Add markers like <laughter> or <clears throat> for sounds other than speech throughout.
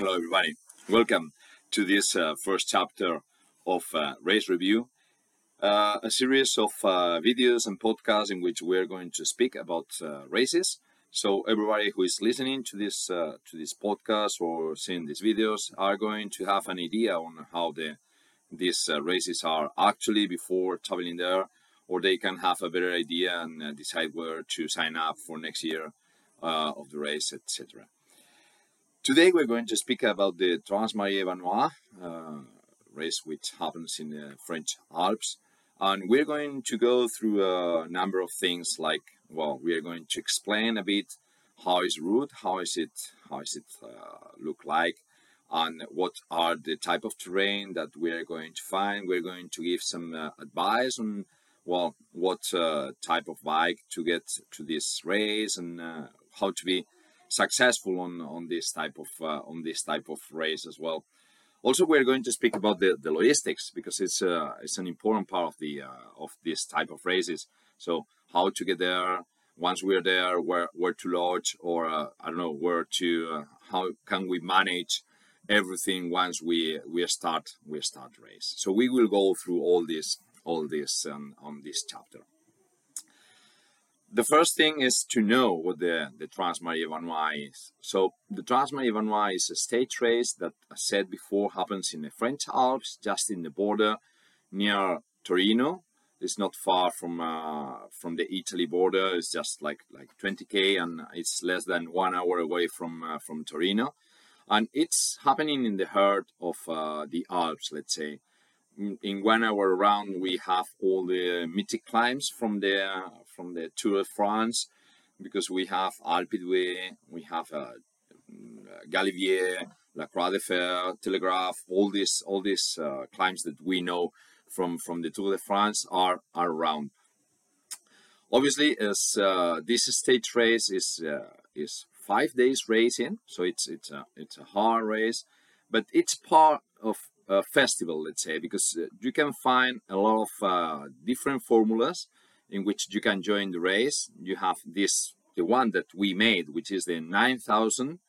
Hello, everybody. Welcome to this uh, first chapter of uh, Race Review, uh, a series of uh, videos and podcasts in which we're going to speak about uh, races. So everybody who is listening to this uh, to this podcast or seeing these videos are going to have an idea on how the these races are actually before traveling there, or they can have a better idea and decide where to sign up for next year of the race, etc. Today we're going to speak about the Trans-Maurienne-Vanoise uh, race which happens in the French Alps. And we're going to go through a number of things like well we are going to explain a bit how is route how is it how is it uh, look like and what are the type of terrain that we're going to find. We're going to give some uh, advice on well what uh, type of bike to get to this race and uh, how to be successful on on this type of uh, on this type of race as well. Also, we're going to speak about the, the logistics because it's uh, it's an important part of the uh, of this type of races. So how to get there, once we're there, where where to lodge, or uh, I don't know where to uh, how can we manage everything once we we start we start race. So we will go through all this all this um, on this chapter the first thing is to know what the, the Trans-Maurienne-Vanoise is. So the Trans-Maurienne-Vanoise is a stage race that, as said before, happens in the French Alps, just in the border near Torino. It's not far from uh, from the Italy border. It's just like like 20k, and it's less than one hour away from uh, from Torino. And it's happening in the heart of uh, the Alps, let's say in one hour round we have all the mythic climbs from the from the Tour de France because we have Alpe d'Huez, we have uh, Galibier, La Croix de Fer, Télégraphe, all these all these uh, climbs that we know from from the Tour de France are are around. Obviously, as uh, this stage race is uh, is five days racing, so it's it's a it's a hard race, but it's part of uh, festival, let's say, because uh, you can find a lot of uh, different formulas in which you can join the race. You have this, the one that we made, which is the 9000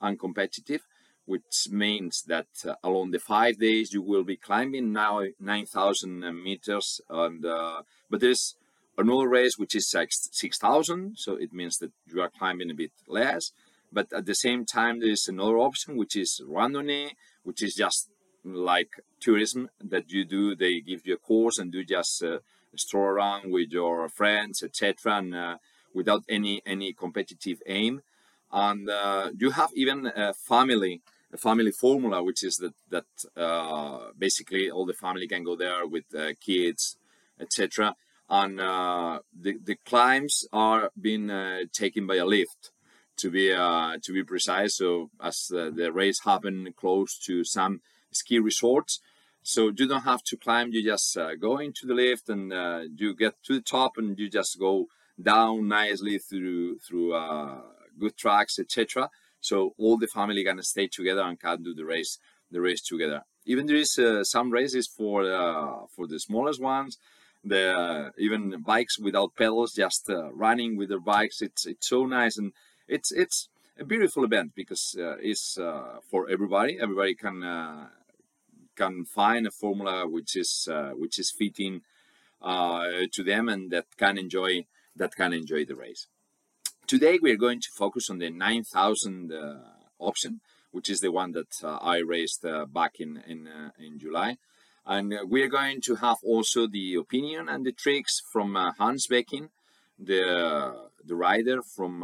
uncompetitive, which means that uh, along the five days you will be climbing now 9,000 meters. And uh, but there's another race which is 6,000, so it means that you are climbing a bit less. But at the same time, there is another option which is randonnée, which is just like tourism that you do. They give you a course and you just uh, stroll around with your friends, etc., and uh, without any any competitive aim. And uh, you have even a family a family formula, which is that that uh, basically all the family can go there with uh, kids, etc. And uh, the the climbs are being taken by a lift to be to be precise. So as the race happen close to some ski resorts. So you don't have to climb, you just uh, go into the lift and uh, you get to the top and you just go down nicely through through uh, good tracks, etc. So all the family can stay together and can do the race the race together. Even there is uh, some races for uh, for the smallest ones. The uh, even bikes without pedals, just running with their bikes. It's it's so nice and it's it's a beautiful event because it's for everybody. Everybody can can find a formula which is uh, which is fitting uh, to them and that can enjoy that can enjoy the race. Today we are going to focus on the 9000 uh, option, which is the one that uh, I uh, back in in uh, in July. And we are going to have also the opinion and the tricks from Hans Becking, the the rider from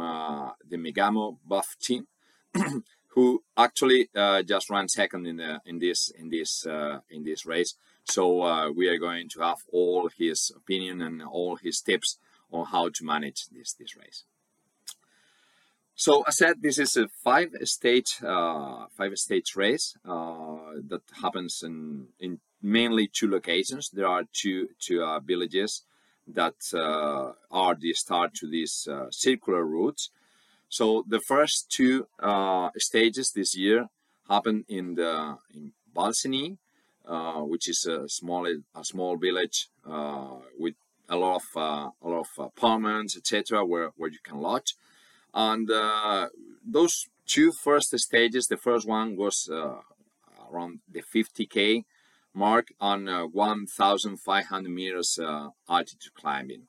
the Megamo Buff team. <clears throat> who actually uh, just ran second in the in this in this uh, in this race. So uh, we are going to have all his opinion and all his tips on how to manage this this race. So I said this is a five stage uh, five stage race uh, that happens in in mainly two locations. There are two two uh, villages that are the start to these circular routes so the first two uh, stages this year happened in the in Val Cenis, uh, which is a small a small village uh, with a lot of uh, a lot of apartments, etc., where where you can lodge, and uh, those two first stages. The first one was uh, around the 50k mark on uh, 1,500 meters altitude climbing.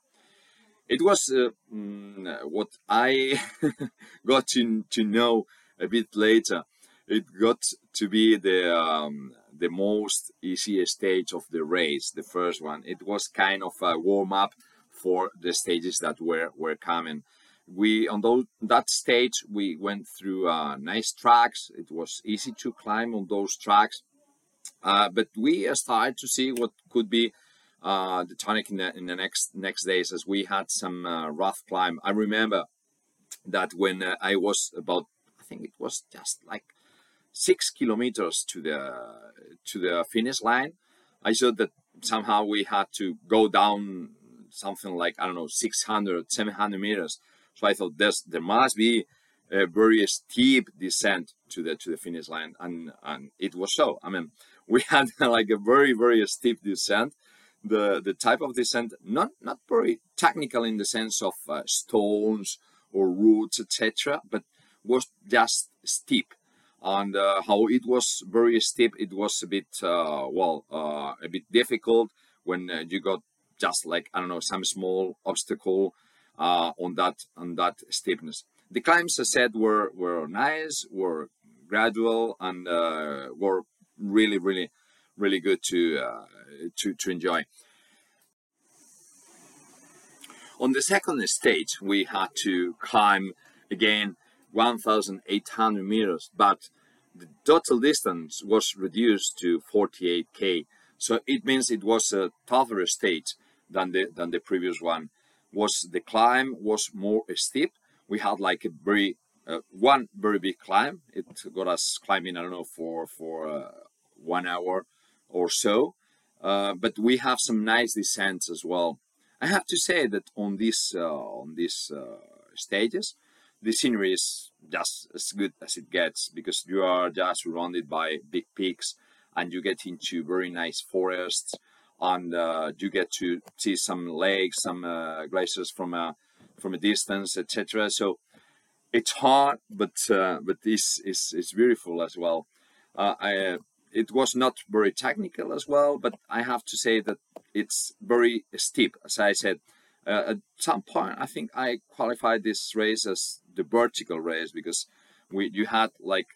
It was uh, mm, what I <laughs> got to, to know a bit later. It got to be the um, the most easiest stage of the race, the first one. It was kind of a warm up for the stages that were were coming. We on those, that stage we went through uh, nice tracks. It was easy to climb on those tracks, uh, but we started to see what could be uh, the tonic in the, in the next next days as we had some uh, rough climb. I remember that when uh, I was about, I think it was just like six kilometers to the to the finish line, I saw that somehow we had to go down something like I don't know 600, 700 meters. So I thought there's there must be a very steep descent to the to the finish line, and and it was so. I mean, we <laughs> had like a very very steep descent. The the type of descent not not very technical in the sense of uh, stones or roots etc., but was just steep and uh, how it was very steep it was a bit uh, well uh, a bit difficult when uh, you got just like i don't know some small obstacle uh, on that on that steepness the climbs i said were were nice were gradual and were really really really good to to to enjoy on the second stage we had to climb again 1,800 meters, but the total distance was reduced to 48k. So it means it was a tougher stage than the than the previous one. Was the climb was more steep. We had like a very uh, one very big climb. It got us climbing I don't know for for uh, one hour or so. Uh, but we have some nice descents as well. I have to say that on this uh, on these uh, stages, the scenery is just as good as it gets because you are just surrounded by big peaks and you get into very nice forests and uh, you get to see some lakes, some uh, glaciers from a from a distance, etc. So it's hard, but uh, but this is is beautiful as well. Uh, I it was not very technical as well, but I have to say that it's very steep, as I said. Uh, at some point, I think I qualified this race as the vertical race because we you had like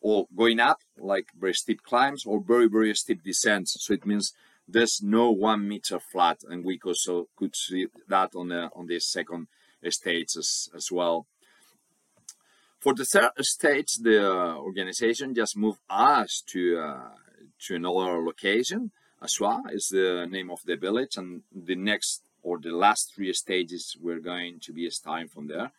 all going up like very steep climbs or very very steep descents. So it means there's no one meter flat, and we also could see that on the on this second stage as, as well. For the third stage, the uh, organization just moved us to uh, to another location. Aussois is the name of the village, and the next or the last three stages we're going to be starting from there.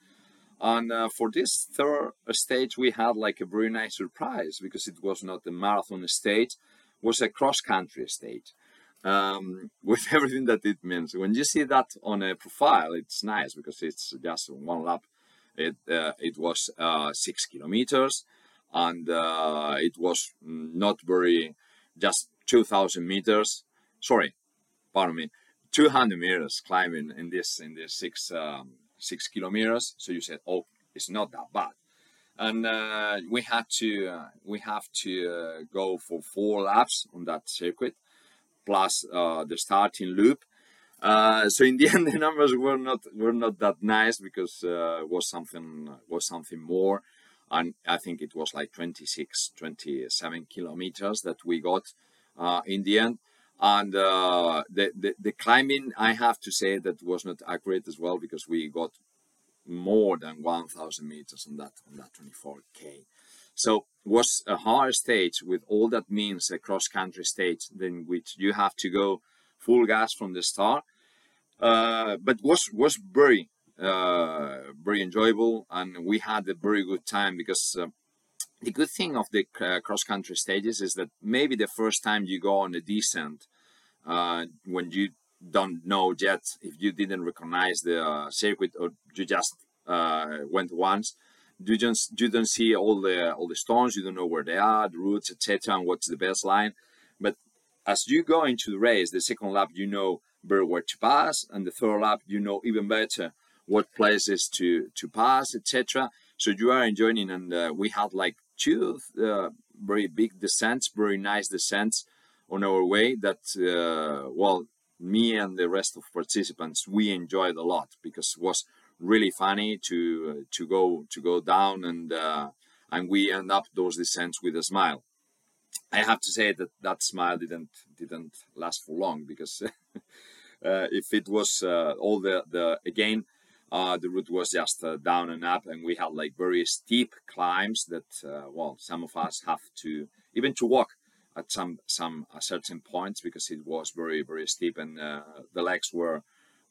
And uh, for this third stage, we had like a very nice surprise because it was not a marathon stage, was a cross country stage. Um, <laughs> with everything that it means. When you see that on a profile, it's nice because it's just one lap. It uh, it was uh, six kilometers, and uh, it was not very just two thousand meters. Sorry, pardon me, 200 meters climbing in this in this six um, six kilometers. So you said, oh, it's not that bad. And uh, we had to uh, we have to uh, go for four laps on that circuit, plus the starting loop. Uh, so in the <laughs> end, the numbers were not were not that nice because uh, was something was something more, and I think it was like 26, 27 kilometers that we got in the end. And uh, the, the, the climbing i have to say that was not accurate as well because we got more than 1000 meters on that on that 24k so was a hard stage with all that means a cross country stage then which you have to go full gas from the start uh, but was was very uh, very enjoyable and we had a very good time because uh, the good thing of the uh, cross country stages is that maybe the first time you go on a descent, uh, when you don't know yet if you didn't recognize the circuit or you just uh, went once, you just you don't see all the all the stones, you don't know where they are, the routes, etc., and what's the best line. But as you go into the race, the second lap you know better where to pass, and the third lap you know even better what places to to pass, etc. So you are enjoying, and uh, we had like two uh, very big descents, very nice descents on our way. That uh, well, me and the rest of participants we enjoyed a lot because it was really funny to to go to go down and uh, and we end up those descents with a smile. I have to say that that smile didn't didn't last for long because uh, <laughs> if it was uh, all the the again uh, the route was just uh, down and up and we had like very steep climbs that uh, well some of us have to even to walk at some some uh, certain points because it was very very steep and uh, the legs were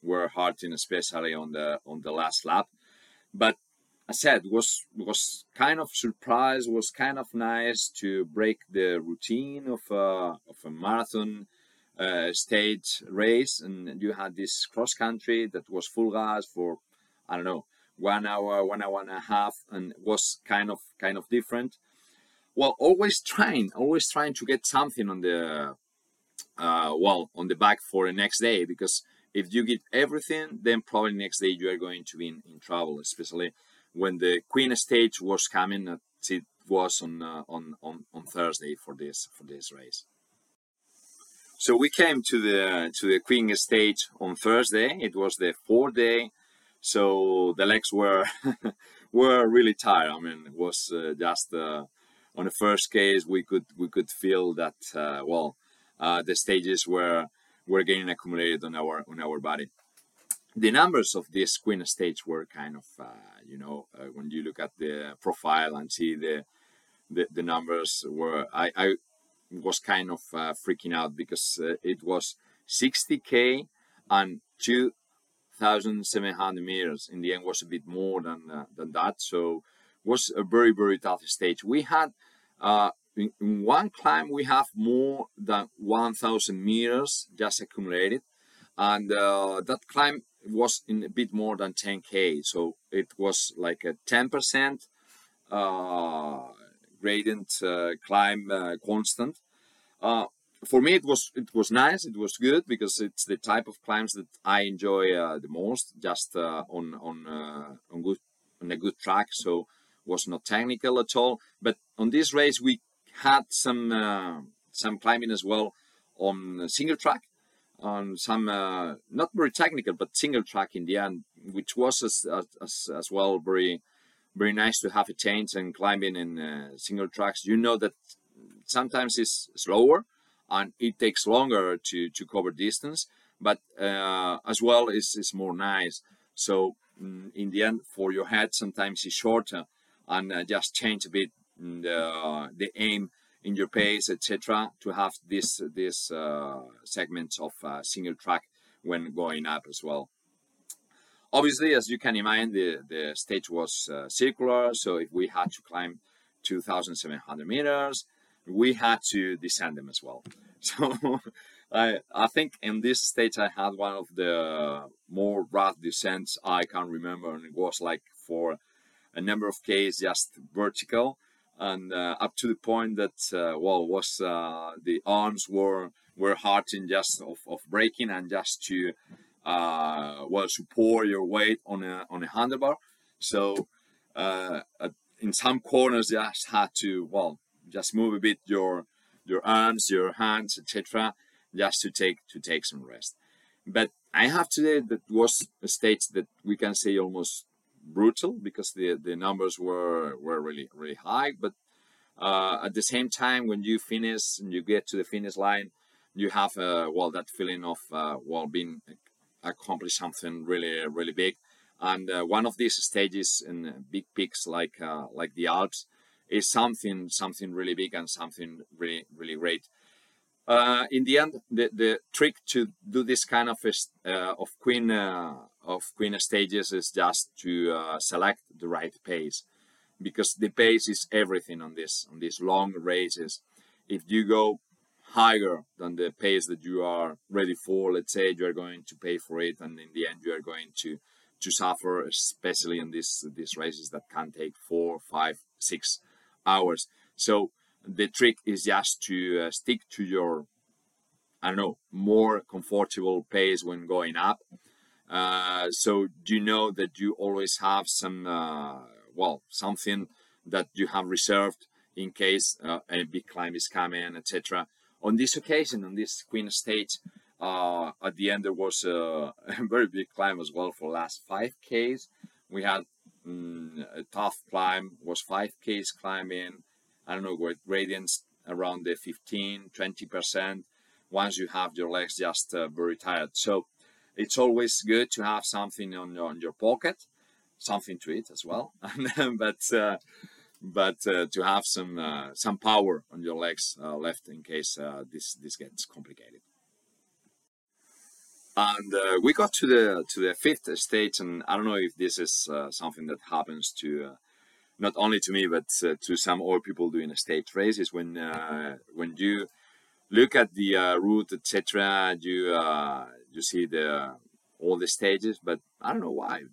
were hurting especially on the on the last lap. But I said was was kind of surprise was kind of nice to break the routine of a of a marathon uh, stage race and you had this cross country that was full gas for I don't know one hour one hour and a half and was kind of kind of different. Well always trying always trying to get something on the uh, well on the back for the next day because if you give everything then probably next day you are going to be in, in trouble especially when the queen stage was coming it was on uh, on, on on thursday for this for this race so we came to the to the queen stage on thursday. It was the fourth day. So the legs were <laughs> were really tired. I mean it was uh, just uh, on the first case we could we could feel that uh, well uh, the stages were were getting accumulated on our on our body. The numbers of this queen stage were kind of uh, you know uh, when you look at the profile and see the the, the numbers were I, I was kind of uh, freaking out because uh, it was 60k and 2700 meters. In the end was a bit more than uh, than that. So was a very very tough stage. We had uh, in, in one climb we have more than 1000 meters just accumulated. And uh, that climb was in a bit more than 10k so it was like a 10% uh, gradient uh, climb uh, constant uh, for me it was it was nice it was good because it's the type of climbs that i enjoy uh, the most just on on on good on a good track so was not technical at all but on this race we had some some climbing as well on single track on some uh, not very technical but single track in the end, which was as as, as well very very nice to have a change and climbing in uh, single tracks. You know that sometimes it's slower and it takes longer to to cover distance, but uh, as well it's, is more nice. So mm, in the end, for your head, sometimes it's shorter and uh, just change a bit mm, the the aim in your pace, etc., to have this this uh, segment of uh, single track when going up as well. Obviously, as you can imagine, the the stage was uh, circular, so if we had to climb 2,700 meters, we had to descend them as well. <laughs> So I I think in this stage I had one of the more rough descents I can remember, and it was like for a number of k's just vertical and uh, up to the point that uh, well was uh, the arms were were hurting just of, of braking and just to uh, well support your weight on a on a handlebar so uh, in some corners just had to well just move a bit your your arms your hands etc just to take to take some rest. But i have today that was a stage that we can say almost brutal because the the numbers were were really really high. But uh, at the same time when you finish and you get to the finish line you have uh, well that feeling of uh, well being accomplished something really really big. And uh, one of these stages in big peaks like uh, like the alps is something something really big and something really really great uh, in the end, the, the trick to do this kind of uh, of queen uh, of queen stages is just to uh, select the right pace, because the pace is everything on this on these long races. If you go higher than the pace that you are ready for, let's say you are going to pay for it, and in the end you are going to to suffer, especially in these these races that can take four, five, six hours. So the trick is just to uh, stick to your i don't know more comfortable pace when going up uh, so you know that you always have some uh, well something that you have reserved in case uh, a big climb is coming, etc. On this occasion, on this Queen stage, uh, at the end there was a, a, <laughs> very big climb as well for last five k's. We had mm, a tough climb, was five k's climbing. I don't know with gradients around the 15, 20 percent. Once you have your legs just uh, very tired, so it's always good to have something on on your pocket, something to eat as well. <laughs> but uh, but uh, to have some uh, some power on your legs uh, left in case uh, this this gets complicated. And uh, we got to the to the fifth stage, and I don't know if this is uh, something that happens to uh, not only to me but uh, to some other people doing stage races when uh, when you look at the route etc. You you see the all the stages, but I don't know why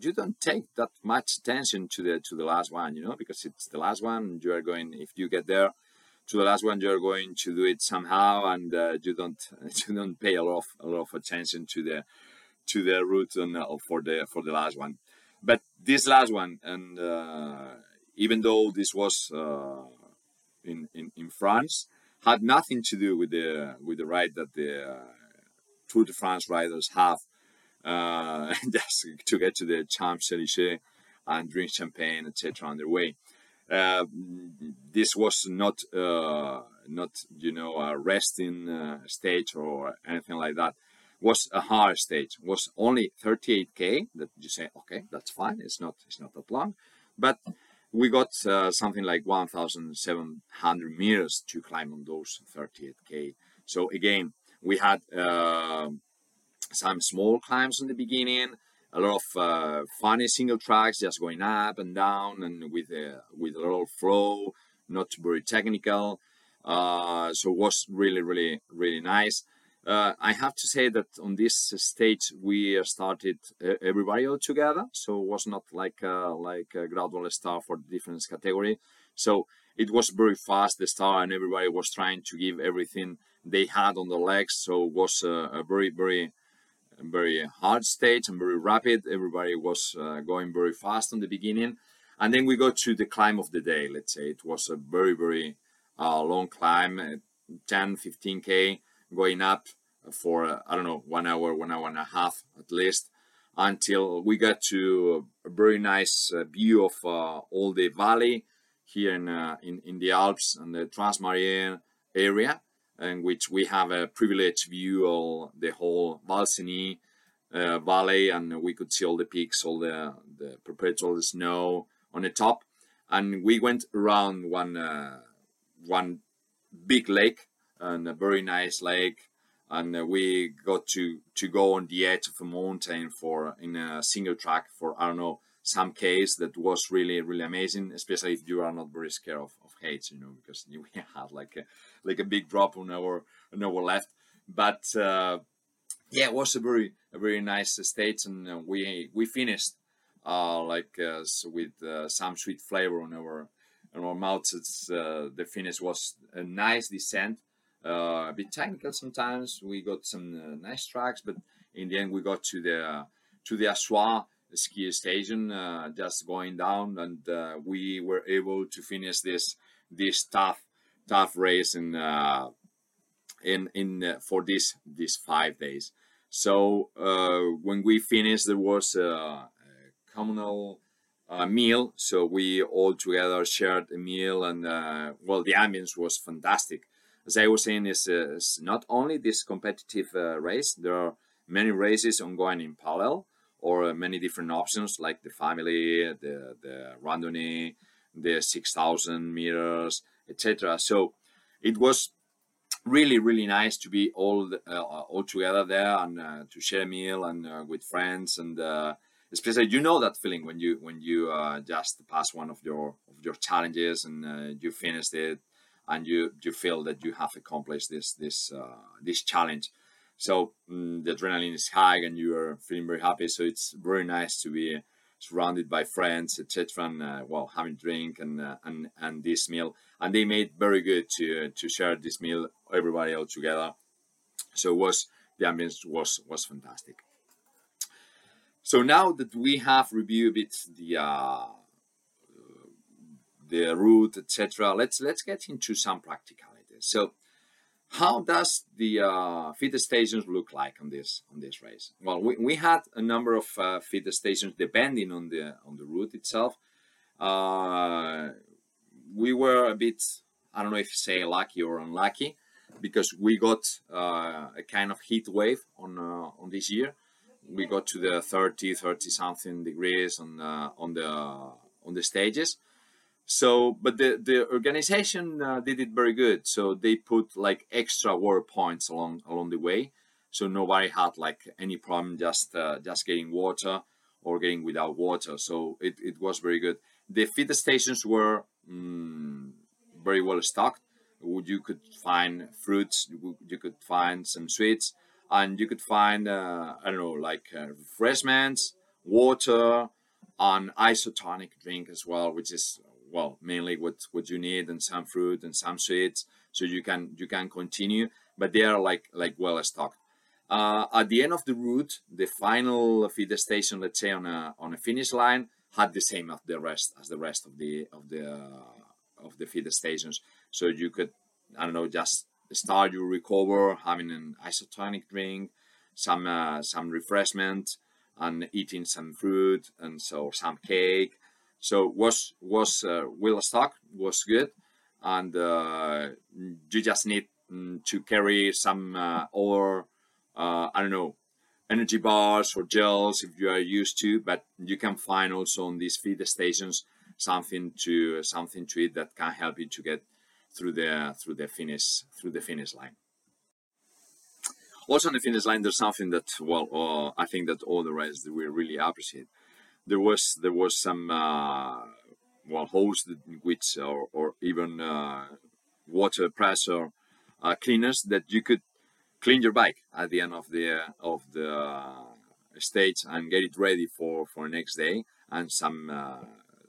you don't take that much attention to the to the last one, you know, because it's the last one. You are going if you get there to the last one, you are going to do it somehow, and uh, you don't <laughs> you don't pay a lot of a lot of attention to the to the route on, uh, for the for the last one. But this last one, and uh, even though this was uh, in, in in France, had nothing to do with the with the ride that the uh, Tour de France riders have uh, <laughs> just to get to the Champs Elysees and drink champagne, etc. on their way. Uh, this was not uh, not you know a resting uh, stage or anything like that. Was a hard stage. Was only 38k. That you say okay, that's fine. It's not it's not that long, but we got uh, something like 1,700 meters to climb on those 38k. So again, we had uh, some small climbs in the beginning, a lot of uh, funny single tracks just going up and down and with a, with a lot of flow, not very technical. Uh, so it was really, really, really nice. Uh, I have to say that on this stage we started everybody all together, so it was not like uh, like a gradual start for different category. So it was very fast the start, and everybody was trying to give everything they had on the legs. So it was a, a very very very hard stage and very rapid. Everybody was uh, going very fast in the beginning. And then we go to the climb of the day, let's say. It was a very, very uh, long climb, uh, 10, 15K, going up for, uh, I don't know, one hour, one hour and a half at least, until we got to a very nice uh, view of uh, all the valley here in, in, in the Alps and the Trans Maurienne area in which we have a privileged view of the whole Val uh, valley, and we could see all the peaks, all the, the perpetual snow on the top. And we went around one uh, one big lake, and a very nice lake, and uh, we got to to go on the edge of a mountain for in a single track for I don't know some case that was really really amazing especially if you are not very scared of, of heights you know because <laughs> we had like a like a big drop on our on our left. But uh, yeah it was a very a very nice stage and uh, we we finished uh, like uh, so with uh, some sweet flavor on our on our mouths. It's the finish was a nice descent a bit technical sometimes. We got some nice tracks but in the end we got to the to the Aussois ski station uh, just going down and uh, we were able to finish this this tough tough race in uh, in in uh, for this these five days. So uh, when we finished there was a, a communal uh, meal. So we all together shared a meal and well the ambience was fantastic. As i was saying is, not only this competitive race. There are many races ongoing in parallel or many different options like the family, the, the randonnée, the 6,000 meters, etc. So it was really, really nice to be all uh, all together there and uh, to share a meal and uh, with friends and uh, especially you know that feeling when you when you uh, just pass one of your of your challenges and uh, you finished it and you you feel that you have accomplished this this this challenge so mm, the adrenaline is high and you are feeling very happy. So it's very nice to be surrounded by friends, etc. Uh, well, having drink and uh, and and this meal. And they made very good to to share this meal everybody all together. So it was the ambience was was fantastic. So now that we have reviewed a bit the uh, the route, etc. Let's let's get into some practicalities. So, how does the uh, feed stations look like on this on this race? Well, we, we had a number of uh, feed stations depending on the on the route itself. Uh, we were a bit, I don't know if say lucky or unlucky, because we got uh, a kind of heat wave on uh, on this year. We got to the 30, 30 something degrees on uh, on the on the stages. So, but the the organization uh, did it very good. So they put like extra water points along along the way, so nobody had like any problem just uh, just getting water or getting without water. So it, it was very good. The feed stations were mm, very well stocked you could find fruits, you could find some sweets, and you could find uh, I don't know like uh, refreshments, water, and isotonic drink as well, which is well mainly what what you need, and some fruit and some sweets, so you can you can continue. But they are like like well stocked. Uh, at the end of the route, the final feed station, let's say on a on a finish line, had the same of the rest as the rest of the of the uh, of the feed stations. So you could, I don't know, just start your recover, having an isotonic drink, some uh, some refreshment, and eating some fruit and so some cake. So was was uh, well stocked, was good, and uh, you just need mm, to carry some uh, or uh, I don't know energy bars or gels if you are used to, but you can find also on these feed stations something to something to eat that can help you to get through the through the finish through the finish line. Also on the finish line, there's something that well, uh, I think that all the rest we really appreciate. There was there was some uh, well hose which or, or even uh, water pressure uh, cleaners that you could clean your bike at the end of the of the stage and get it ready for for next day and some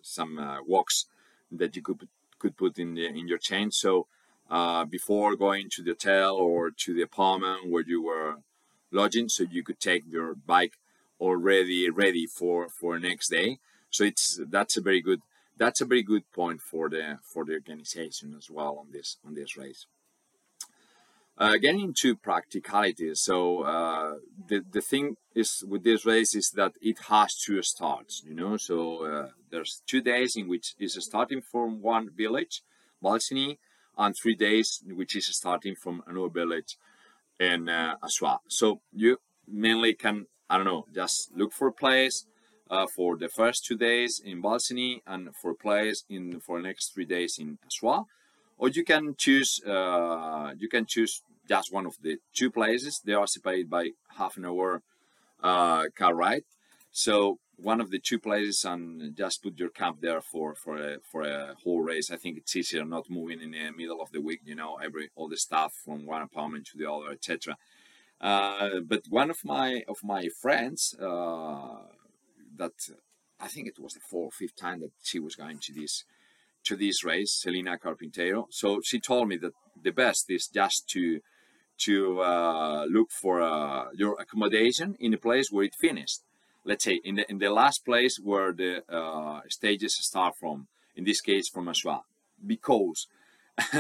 some walks that you could could put in the in your chain. So uh, before going to the hotel or to the apartment where you were lodging, so you could take your bike already ready for for next day. So it's that's a very good that's a very good point for the for the organization as well on this on this race. Uh, getting into practicalities, so uh, the the thing is with this race is that it has two starts, you know. So uh, there's two days in which is starting from one village, Val Cenis, and three days which is starting from another village in uh, Aussois. So you mainly can I don't know just look for a place uh, for the first two days in Val Cenis and for a place in for the next three days in Aussois or you can choose uh, you can choose just one of the two places. They are separated by half an hour uh, car ride. So one of the two places and just put your camp there for for a for a whole race. I think it's easier not moving in the middle of the week. You know, every all the stuff from one apartment to the other, etc. Uh, but one of my of my friends uh, that I think it was the fourth or fifth time that she was going to this to this race, Selina Carpintero. So she told me that the best is just to to uh, look for uh, your accommodation in a place where it finished. Let's say in the in the last place where the uh, stages start from. In this case, from Aussois, because <laughs>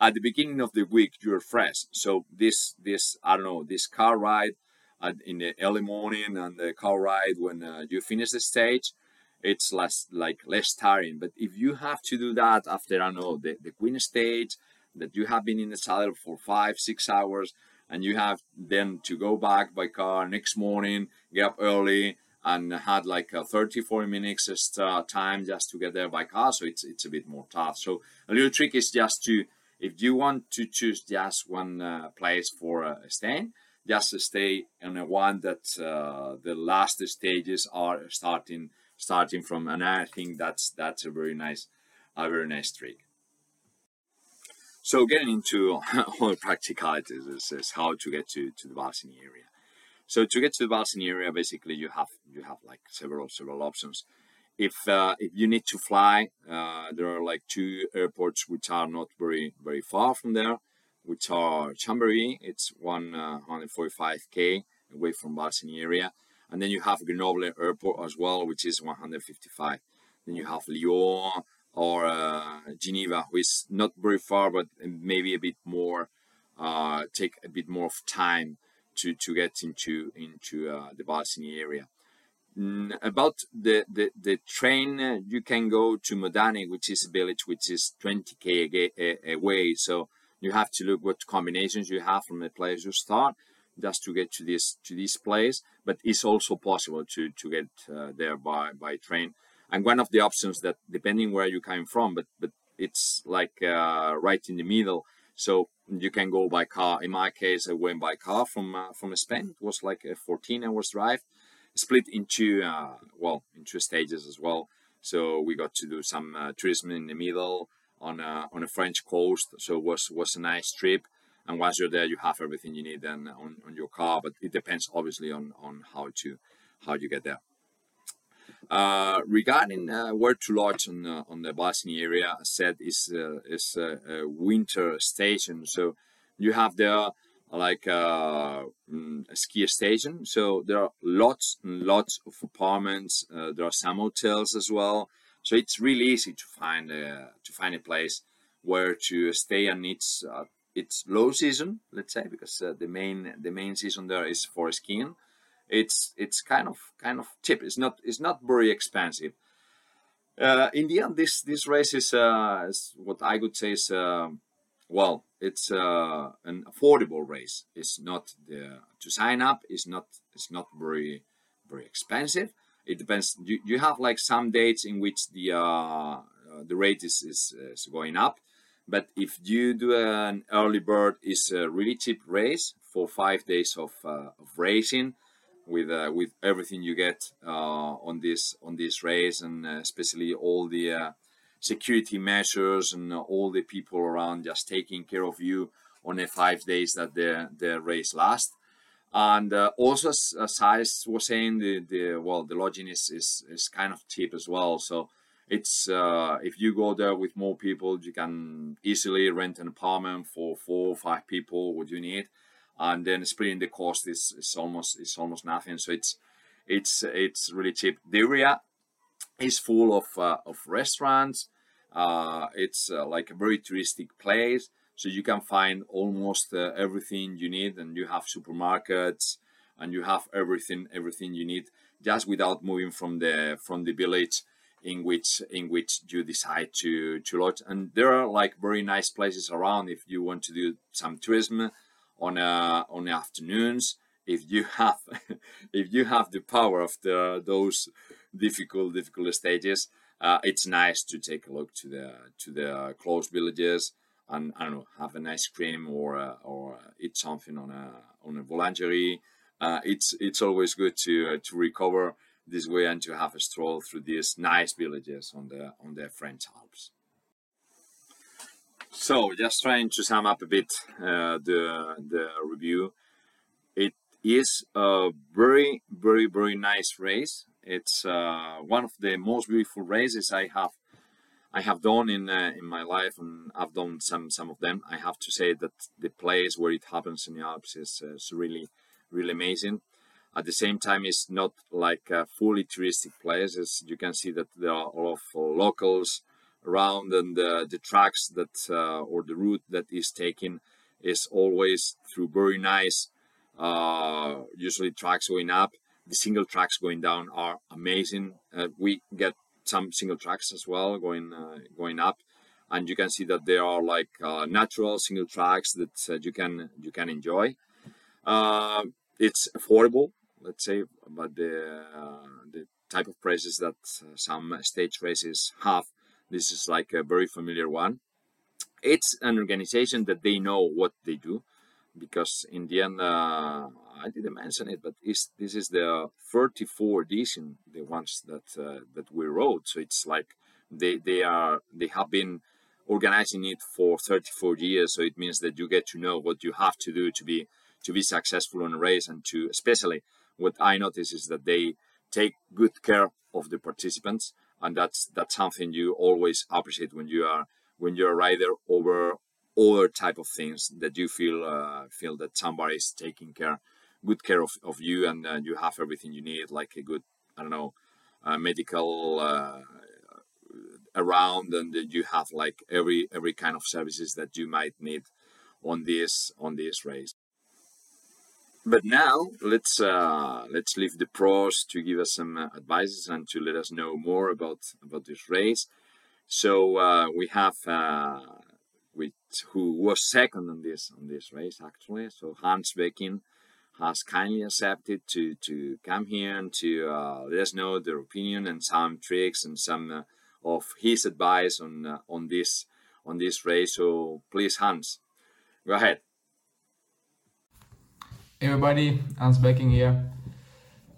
at the beginning of the week you're fresh. So this this I don't know this car ride at, in the early morning and the car ride when uh, you finish the stage it's less like less tiring. But if you have to do that after I know the, the Queen stage that you have been in the saddle for five, six hours, and you have then to go back by car next morning, get up early, and had like a 30, 40 minutes extra time just to get there by car. So it's it's a bit more tough. So a little trick is just to if you want to choose just one uh, place for uh, staying, just stay in a one that uh, the last stages are starting starting from, and I think that's that's a very nice, a very nice trick. So getting into <laughs> all practicalities is, is how to get to, to the Val Cenis area. So to get to the Val Cenis area, basically you have you have like several several options. If uh, if you need to fly, uh, there are like two airports which are not very very far from there, which are Chambéry. It's 145k away from Val Cenis area, and then you have Grenoble Airport as well, which is 155. Then you have Lyon, or uh, Geneva, which is not very far, but maybe a bit more, uh, take a bit more of time to, to get into into uh, the Val Cenis area. Mm, about the, the, the train, uh, you can go to Modane, which is a village which is 20k away. So you have to look what combinations you have from the place you start just to get to this to this place. But it's also possible to to get uh, there by by train. And one of the options that depending where you came from, but but it's like uh, right in the middle. So you can go by car. In my case, I went by car from uh, from Spain. It was like a 14 hours drive, split into uh, well into stages as well. So we got to do some uh, tourism in the middle on a, on a French coast. So it was was a nice trip. And once you're there, you have everything you need then on, on your car. But it depends obviously on on how to how you get there. Uh, regarding uh, where to lodge on uh, on the Val Cenis area, I said is uh, a winter station. So you have there like uh, mm, a ski station. So there are lots and lots of apartments. Uh, there are some hotels as well. So it's really easy to find a, to find a place where to stay, and it's it's low season, let's say, because the main the main season there is for skiing it's it's kind of kind of cheap. It's not it's not very expensive. Uh, in the end, this this race is, uh, is what I would say is uh, well, it's uh, an affordable race. It's not the to sign up. It's not it's not very very expensive. It depends. You, you have like some dates in which the uh, uh, the rate is, is, is going up, but if you do an early bird, it's a really cheap race for five days of of racing with uh, with everything you get uh, on this on this race, and uh, especially all the uh, security measures and all the people around just taking care of you on the five days that the the race lasts. And also, as, as I was saying, the, the well, the lodging is, is, is kind of cheap as well. So it's uh, if you go there with more people, you can easily rent an apartment for four or five people. What you need and then splitting the cost is, is almost is almost nothing. So it's it's it's really cheap. The area is full of uh, of restaurants. Uh, it's uh, like a very touristic place, so you can find almost uh, everything you need, and you have supermarkets, and you have everything everything you need just without moving from the from the village in which in which you decide to to lodge. And there are like very nice places around if you want to do some tourism on uh, on afternoons if you have <laughs> if you have the power of the those difficult difficult stages uh, it's nice to take a look to the to the close villages and I don't know have an ice cream or uh, or eat something on a on a boulangerie. Uh, it's it's always good to uh, to recover this way and to have a stroll through these nice villages on the on the French Alps. So, just trying to sum up a bit uh, the the review. It is a very, very, very nice race. It's uh, one of the most beautiful races I have I have done in uh, in my life, and I've done some some of them. I have to say that the place where it happens in the Alps is, is really, really amazing. At the same time, it's not like a fully touristic place. As you can see that there are a lot of locals around and the, the tracks that uh, or the route that is taken is always through very nice uh, usually tracks going up. The single tracks going down are amazing. Uh, we get some single tracks as well going uh, going up and you can see that there are like uh, natural single tracks that uh, you can you can enjoy. It's affordable let's say but the the type of prices that some stage races have this is like a very familiar one. It's an organization that they know what they do because in the end, uh, I didn't mention it, but this is the 34 edition, the ones that uh, that we wrote. So it's like they they are they have been organizing it for 34 years. So it means that you get to know what you have to do to be to be successful in a race, and to especially what I notice is that they take good care of the participants and that's that's something you always appreciate when you are when you're a rider over other type of things that you feel uh, feel that somebody is taking care good care of, of you and uh, you have everything you need like a good i don't know uh, medical around and you have like every every kind of services that you might need on this on this race but now let's uh, let's leave the pros to give us some uh, advices and to let us know more about about this race. So uh, we have uh, with who was second on this on this race actually. So Hans Becking has kindly accepted to to come here and to uh, let us know their opinion and some tricks and some uh, of his advice on uh, on this on this race. So please, Hans, go ahead. Hey everybody, Hans Becking here.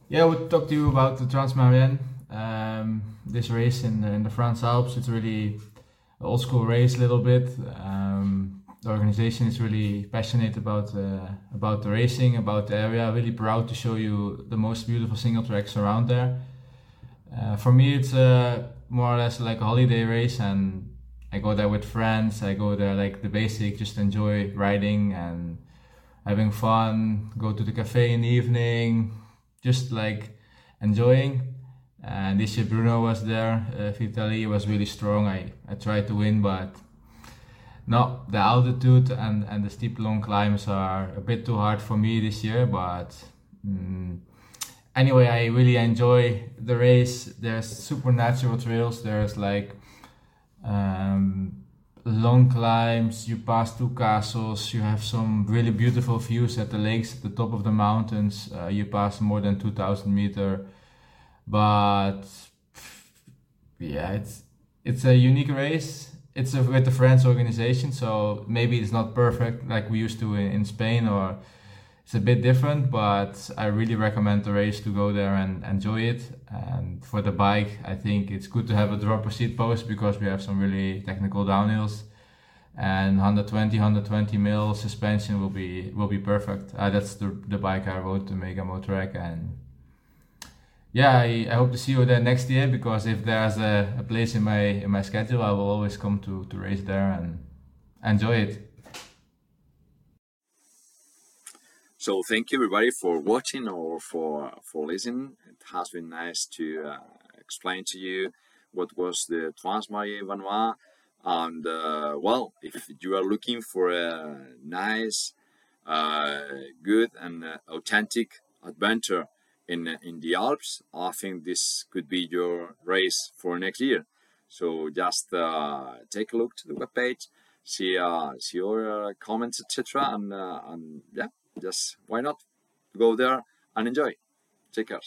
Yeah, I would talk to you about the Trans Maurienne. Um, this race in, in the France Alps, it's really an old school race a little bit. Um, the organization is really passionate about uh, about the racing, about the area. Really proud to show you the most beautiful single tracks around there. Uh, for me, it's uh, more or less like a holiday race, and I go there with friends. I go there like the basic, just enjoy riding and having fun, go to the cafe in the evening, just like enjoying. And this year Bruno was there. Uh, Vitali was really strong. I, I tried to win, but no, the altitude and, and the steep long climbs are a bit too hard for me this year. But mm, anyway, I really enjoy the race. There's supernatural trails. There's like um, long climbs, you pass two castles, you have some really beautiful views at the lakes at the top of the mountains. Uh, you pass more than 2000 meter, but yeah, it's it's a unique race. It's a, with the French organization, so maybe it's not perfect like we used to in, in Spain, or it's a bit different. But I really recommend the race to go there and enjoy it. And for the bike, I think it's good to have a dropper seat post because we have some really technical downhills. And 120, 120 mil suspension will be will be perfect. Uh, that's the the bike I rode to Megamo Track, and yeah, I, I, hope to see you there next year because if there's a, a place in my in my schedule, I will always come to to race there and enjoy it. So thank you everybody for watching or for for listening. It has been nice to uh, explain to you what was the Trans-Maurienne-Vanoise. And uh, well, if you are looking for a nice, uh, good and uh, authentic adventure in in the Alps, I think this could be your race for next year. So just uh, take a look to the webpage, see uh, see your comments, etc. And and yeah just why not go there and enjoy. Take care.